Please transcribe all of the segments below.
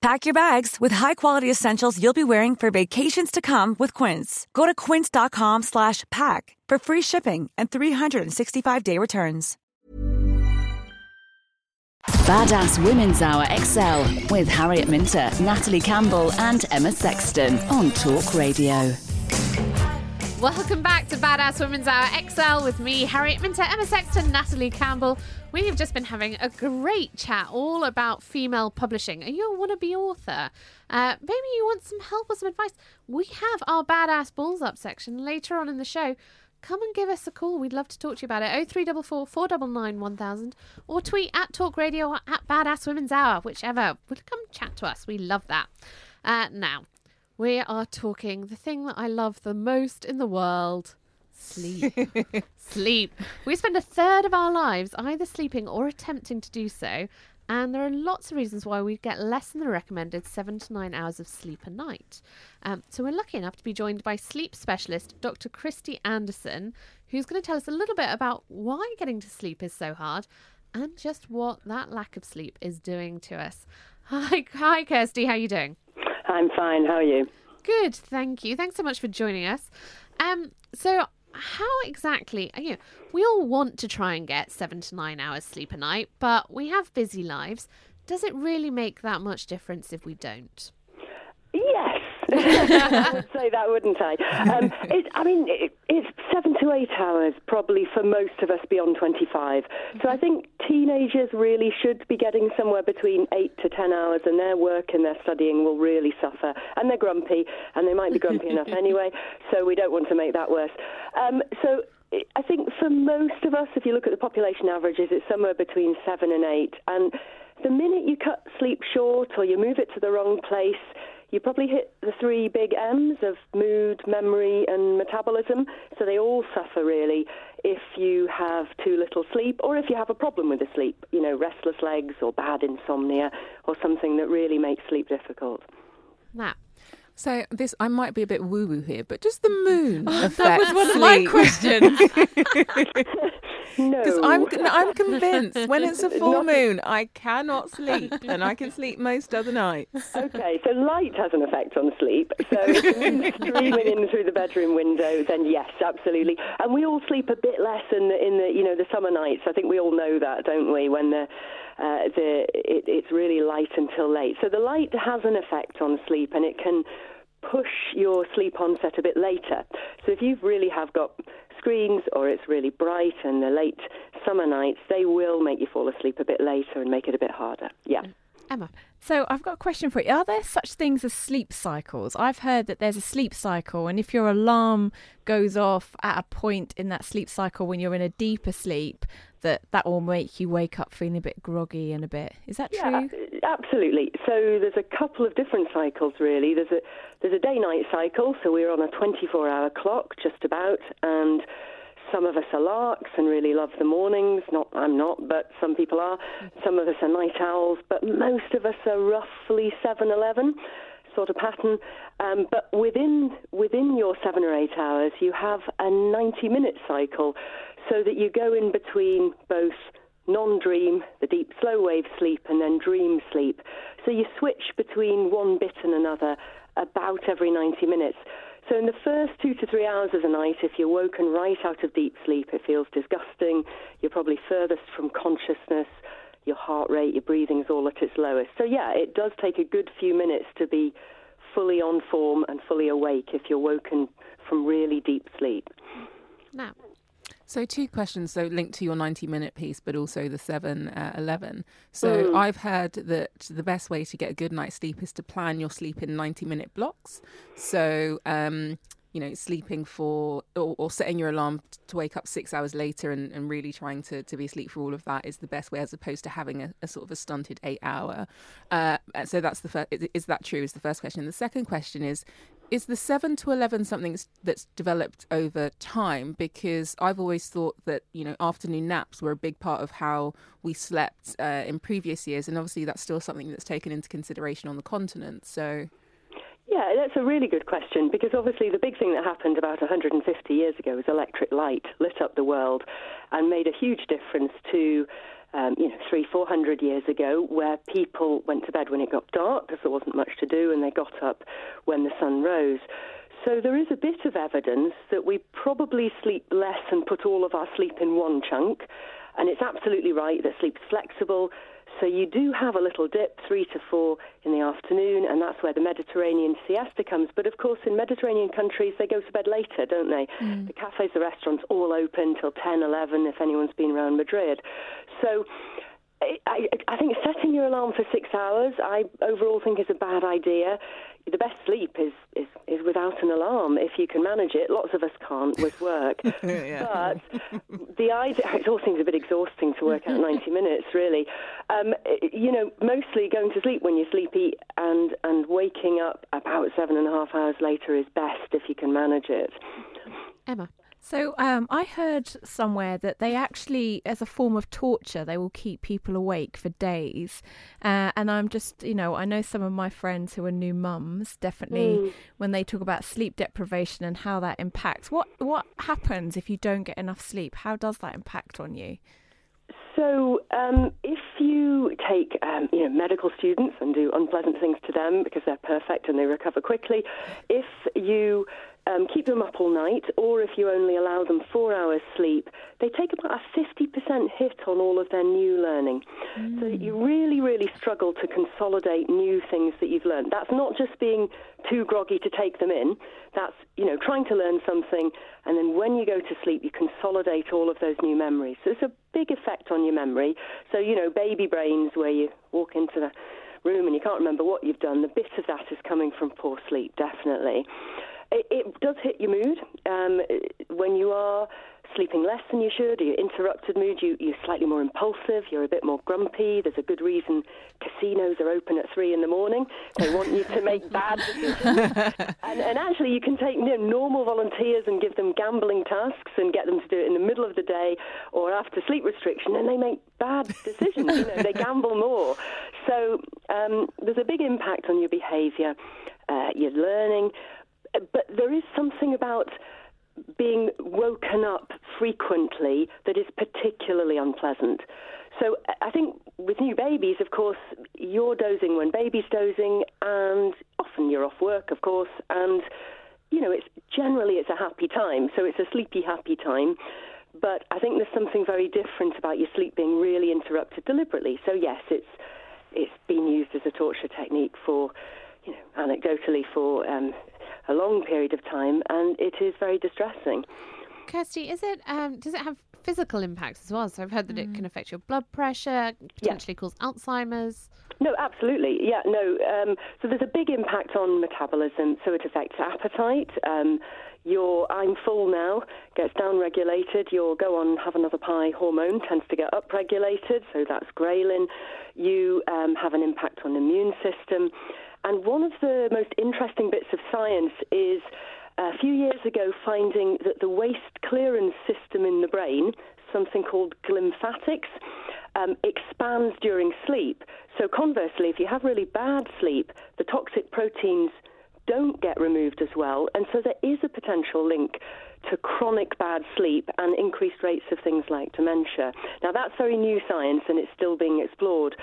Pack your bags with high-quality essentials you'll be wearing for vacations to come with Quince. Go to quince.com slash pack for free shipping and 365-day returns. Badass Women's Hour XL with Harriet Minter, Natalie Campbell, and Emma Sexton on Talk Radio. Welcome back to Badass Women's Hour XL with me, Harriet Minter, Emma Sexton, Natalie Campbell. We have just been having a great chat all about female publishing. Are you a wannabe author? Uh, maybe you want some help or some advice? We have our Badass Balls Up section later on in the show. Come and give us a call. We'd love to talk to you about it. 0344 499 1000 or tweet at Talk Radio or at Badass Women's Hour, whichever. Come chat to us. We love that. Uh, now, we are talking the thing that I love the most in the world sleep. sleep. We spend a third of our lives either sleeping or attempting to do so. And there are lots of reasons why we get less than the recommended seven to nine hours of sleep a night. Um, so we're lucky enough to be joined by sleep specialist Dr. Kirsty Anderson, who's going to tell us a little bit about why getting to sleep is so hard and just what that lack of sleep is doing to us. Hi, hi, Kirsty. How are you doing? I'm fine. How are you? Good, thank you. Thanks so much for joining us. Um, so how exactly? Are you know, we all want to try and get seven to nine hours sleep a night, but we have busy lives. Does it really make that much difference if we don't? Yes. I would say that, wouldn't I? Um, it, I mean, it, it's seven to eight hours probably for most of us beyond 25. So I think teenagers really should be getting somewhere between eight to 10 hours, and their work and their studying will really suffer. And they're grumpy, and they might be grumpy enough anyway, so we don't want to make that worse. Um, so I think for most of us, if you look at the population averages, it's somewhere between seven and eight. And the minute you cut sleep short or you move it to the wrong place, you probably hit the three big M's of mood, memory, and metabolism. So they all suffer really if you have too little sleep or if you have a problem with the sleep, you know, restless legs or bad insomnia or something that really makes sleep difficult. Nat. So this, I might be a bit woo-woo here, but does the moon affect That was one of my questions. No. Because I'm, I'm convinced when it's a full moon, I cannot sleep, and I can sleep most other nights. Okay, so light has an effect on sleep. So if the moon's streaming in through the bedroom window, then yes, absolutely. And we all sleep a bit less in the in the you know the summer nights. I think we all know that, don't we? When the uh, the it, it's really light until late. So the light has an effect on sleep, and it can push your sleep onset a bit later. So if you really have got screens or it's really bright and the late summer nights, they will make you fall asleep a bit later and make it a bit harder. Yeah. Mm. Emma. So I've got a question for you. Are there such things as sleep cycles? I've heard that there's a sleep cycle, and if your alarm goes off at a point in that sleep cycle when you're in a deeper sleep, that that will make you wake up feeling a bit groggy and a bit. Is that Yeah, true? absolutely. So there's a couple of different cycles really. There's a there's a day-night cycle, so we're on a 24-hour clock just about, and some of us are larks and really love the mornings. Not I'm not, but some people are. Some of us are night owls, but most of us are roughly 7-11 sort of pattern. Um, but within within your seven or eight hours, you have a 90-minute cycle, so that you go in between both non-dream, the deep slow wave sleep, and then dream sleep. So you switch between one bit and another about every 90 minutes. So in the first two to three hours of the night, if you're woken right out of deep sleep, it feels disgusting. You're probably furthest from consciousness. Your heart rate, your breathing's all at its lowest. So yeah, it does take a good few minutes to be fully on form and fully awake if you're woken from really deep sleep. Now, So, two questions. So, linked to your 90 minute piece, but also the 7 uh, 11. So, mm. I've heard that the best way to get a good night's sleep is to plan your sleep in 90 minute blocks. So, um, you know, sleeping for or, or, setting your alarm to wake up six hours later and, and really trying to, to be asleep for all of that is the best way as opposed to having a, a sort of a stunted eight hour. Uh, so that's the first, is, is that true? Is the first question. The second question is is the 7 to 11 something that's developed over time because i've always thought that you know afternoon naps were a big part of how we slept uh, in previous years and obviously that's still something that's taken into consideration on the continent so. Yeah, that's a really good question because obviously the big thing that happened about 150 years ago was electric light lit up the world and made a huge difference to um, you know, three, four hundred years ago, where people went to bed when it got dark because there wasn't much to do, and they got up when the sun rose. So there is a bit of evidence that we probably sleep less and put all of our sleep in one chunk. And it's absolutely right that sleep is flexible. So you do have a little dip, three to four in the afternoon, and that's where the Mediterranean siesta comes. But of course, in Mediterranean countries, they go to bed later, don't they? Mm. The cafes, the restaurants, all open till 10, 11, if anyone's been around Madrid. So I, I, think setting your alarm for six hours, I overall think is a bad idea. The best sleep is, is, is without an alarm if you can manage it. Lots of us can't with work. But the idea, it all seems a bit exhausting to work out 90 minutes, really. Um, you know, mostly going to sleep when you're sleepy and, and waking up about seven and a half hours later is best if you can manage it. Emma. So um, I heard somewhere that they actually, as a form of torture, they will keep people awake for days. Uh, and I'm just, you know, I know some of my friends who are new mums. Definitely, mm. when they talk about sleep deprivation and how that impacts, what what happens if you don't get enough sleep? How does that impact on you? So, um, if you take um, you know medical students and do unpleasant things to them because they're perfect and they recover quickly, if you um, keep them up all night, or if you only allow them four hours sleep, they take about a 50% hit on all of their new learning. Mm. So you really, really struggle to consolidate new things that you've learned. That's not just being too groggy to take them in. That's, you know, trying to learn something, and then when you go to sleep, you consolidate all of those new memories. So it's a big effect on your memory. So, you know, baby brains where you walk into the room and you can't remember what you've done, the bit of that is coming from poor sleep, definitely. It, it does hit your mood um, when you are sleeping less than you should, you're interrupted mood, you, you're slightly more impulsive, you're a bit more grumpy. There's a good reason casinos are open at three in the morning. They want you to make bad decisions. and, and, actually, you can take you know, normal volunteers and give them gambling tasks and get them to do it in the middle of the day or after sleep restriction, and they make bad decisions. you know, they gamble more. So um, there's a big impact on your behaviour, uh, your learning but there is something about being woken up frequently that is particularly unpleasant. So I think with new babies, of course, you're dozing when baby's dozing, and often you're off work, of course, and you know it's generally it's a happy time. So it's a sleepy, happy time. But I think there's something very different about your sleep being really interrupted deliberately. So yes, it's it's been used as a torture technique for, you know, anecdotally for um, a long period of time, and it is very distressing. Kirsty, is it um, does it have physical impacts as well? So I've heard that mm. it can affect your blood pressure, potentially yeah. cause Alzheimer's. No, absolutely. Yeah, no. Um, so there's a big impact on metabolism. So it affects appetite. Um, your I'm full now gets downregulated. Your go on have another pie hormone tends to get upregulated. So that's ghrelin. You um, have an impact on the immune system. And one of the most interesting bits of science is a few years ago finding that the waste clearance system in the brain, something called glymphatics, um, expands during sleep. So, conversely, if you have really bad sleep, the toxic proteins don't get removed as well. And so, there is a potential link to chronic bad sleep and increased rates of things like dementia. Now, that's very new science and it's still being explored.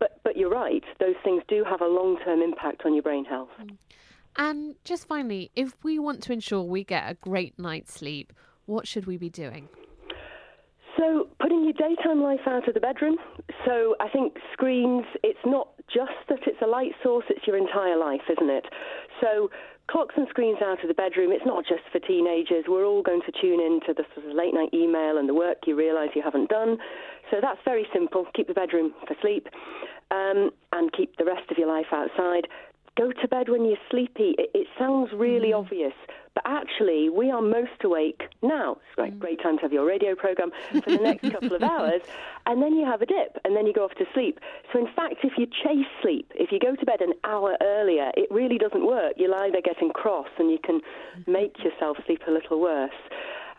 But, but you're right, those things do have a long term impact on your brain health. Mm. And just finally, if we want to ensure we get a great night's sleep, what should we be doing? So, putting your daytime life out of the bedroom. So, I think screens, it's not just that it's a light source, it's your entire life, isn't it? So clocks and screens out of the bedroom, it's not just for teenagers. We're all going to tune into the sort of late night email and the work you realise you haven't done. So that's very simple. Keep the bedroom for sleep um, and keep the rest of your life outside. Go to bed when you're sleepy. It, it sounds really mm. obvious, but actually, we are most awake now. It's a great, mm. great time to have your radio program for the next couple of hours, and then you have a dip, and then you go off to sleep. So, in fact, if you chase sleep, if you go to bed an hour earlier, it really doesn't work. You'll either getting cross, and you can make yourself sleep a little worse.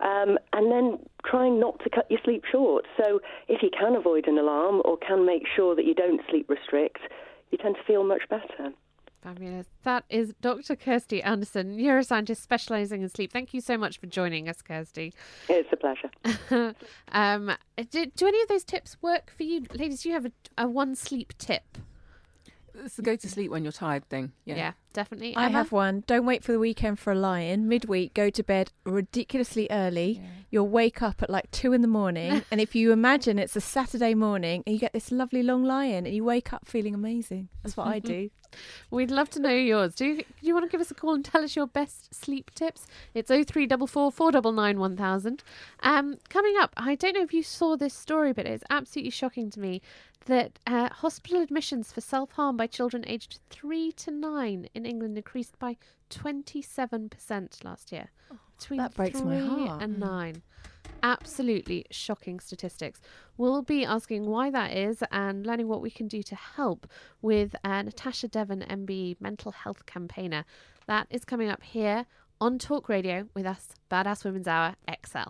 Um, and then trying not to cut your sleep short. So if you can avoid an alarm or can make sure that you don't sleep restrict, you tend to feel much better. Fabulous. That is Dr. Kirsty Anderson, neuroscientist specializing in sleep. Thank you so much for joining us, Kirsty. It's a pleasure. um, do, do, any of those tips work for you? Ladies, do you have a, a one sleep tip? It's the go to sleep when you're tired thing. Yeah, yeah definitely. I have one. Don't wait for the weekend for a lie-in. Midweek, go to bed ridiculously early. Yeah. You'll wake up at like two in the morning, and if you imagine it's a Saturday morning, and you get this lovely long lie-in, and you wake up feeling amazing. That's what I do. We'd love to know yours. Do you, do you want to give us a call and tell us your best sleep tips? It's 0344 499 1000. Um, coming up, I don't know if you saw this story, but it's absolutely shocking to me that uh, hospital admissions for self harm by children aged 3 to 9 in England increased by 27% last year. Oh, between that breaks my heart. and 9. Absolutely shocking statistics. We'll be asking why that is and learning what we can do to help with uh, Natasha Devon, MBE, mental health campaigner. That is coming up here on Talk Radio with us, Badass Women's Hour XL.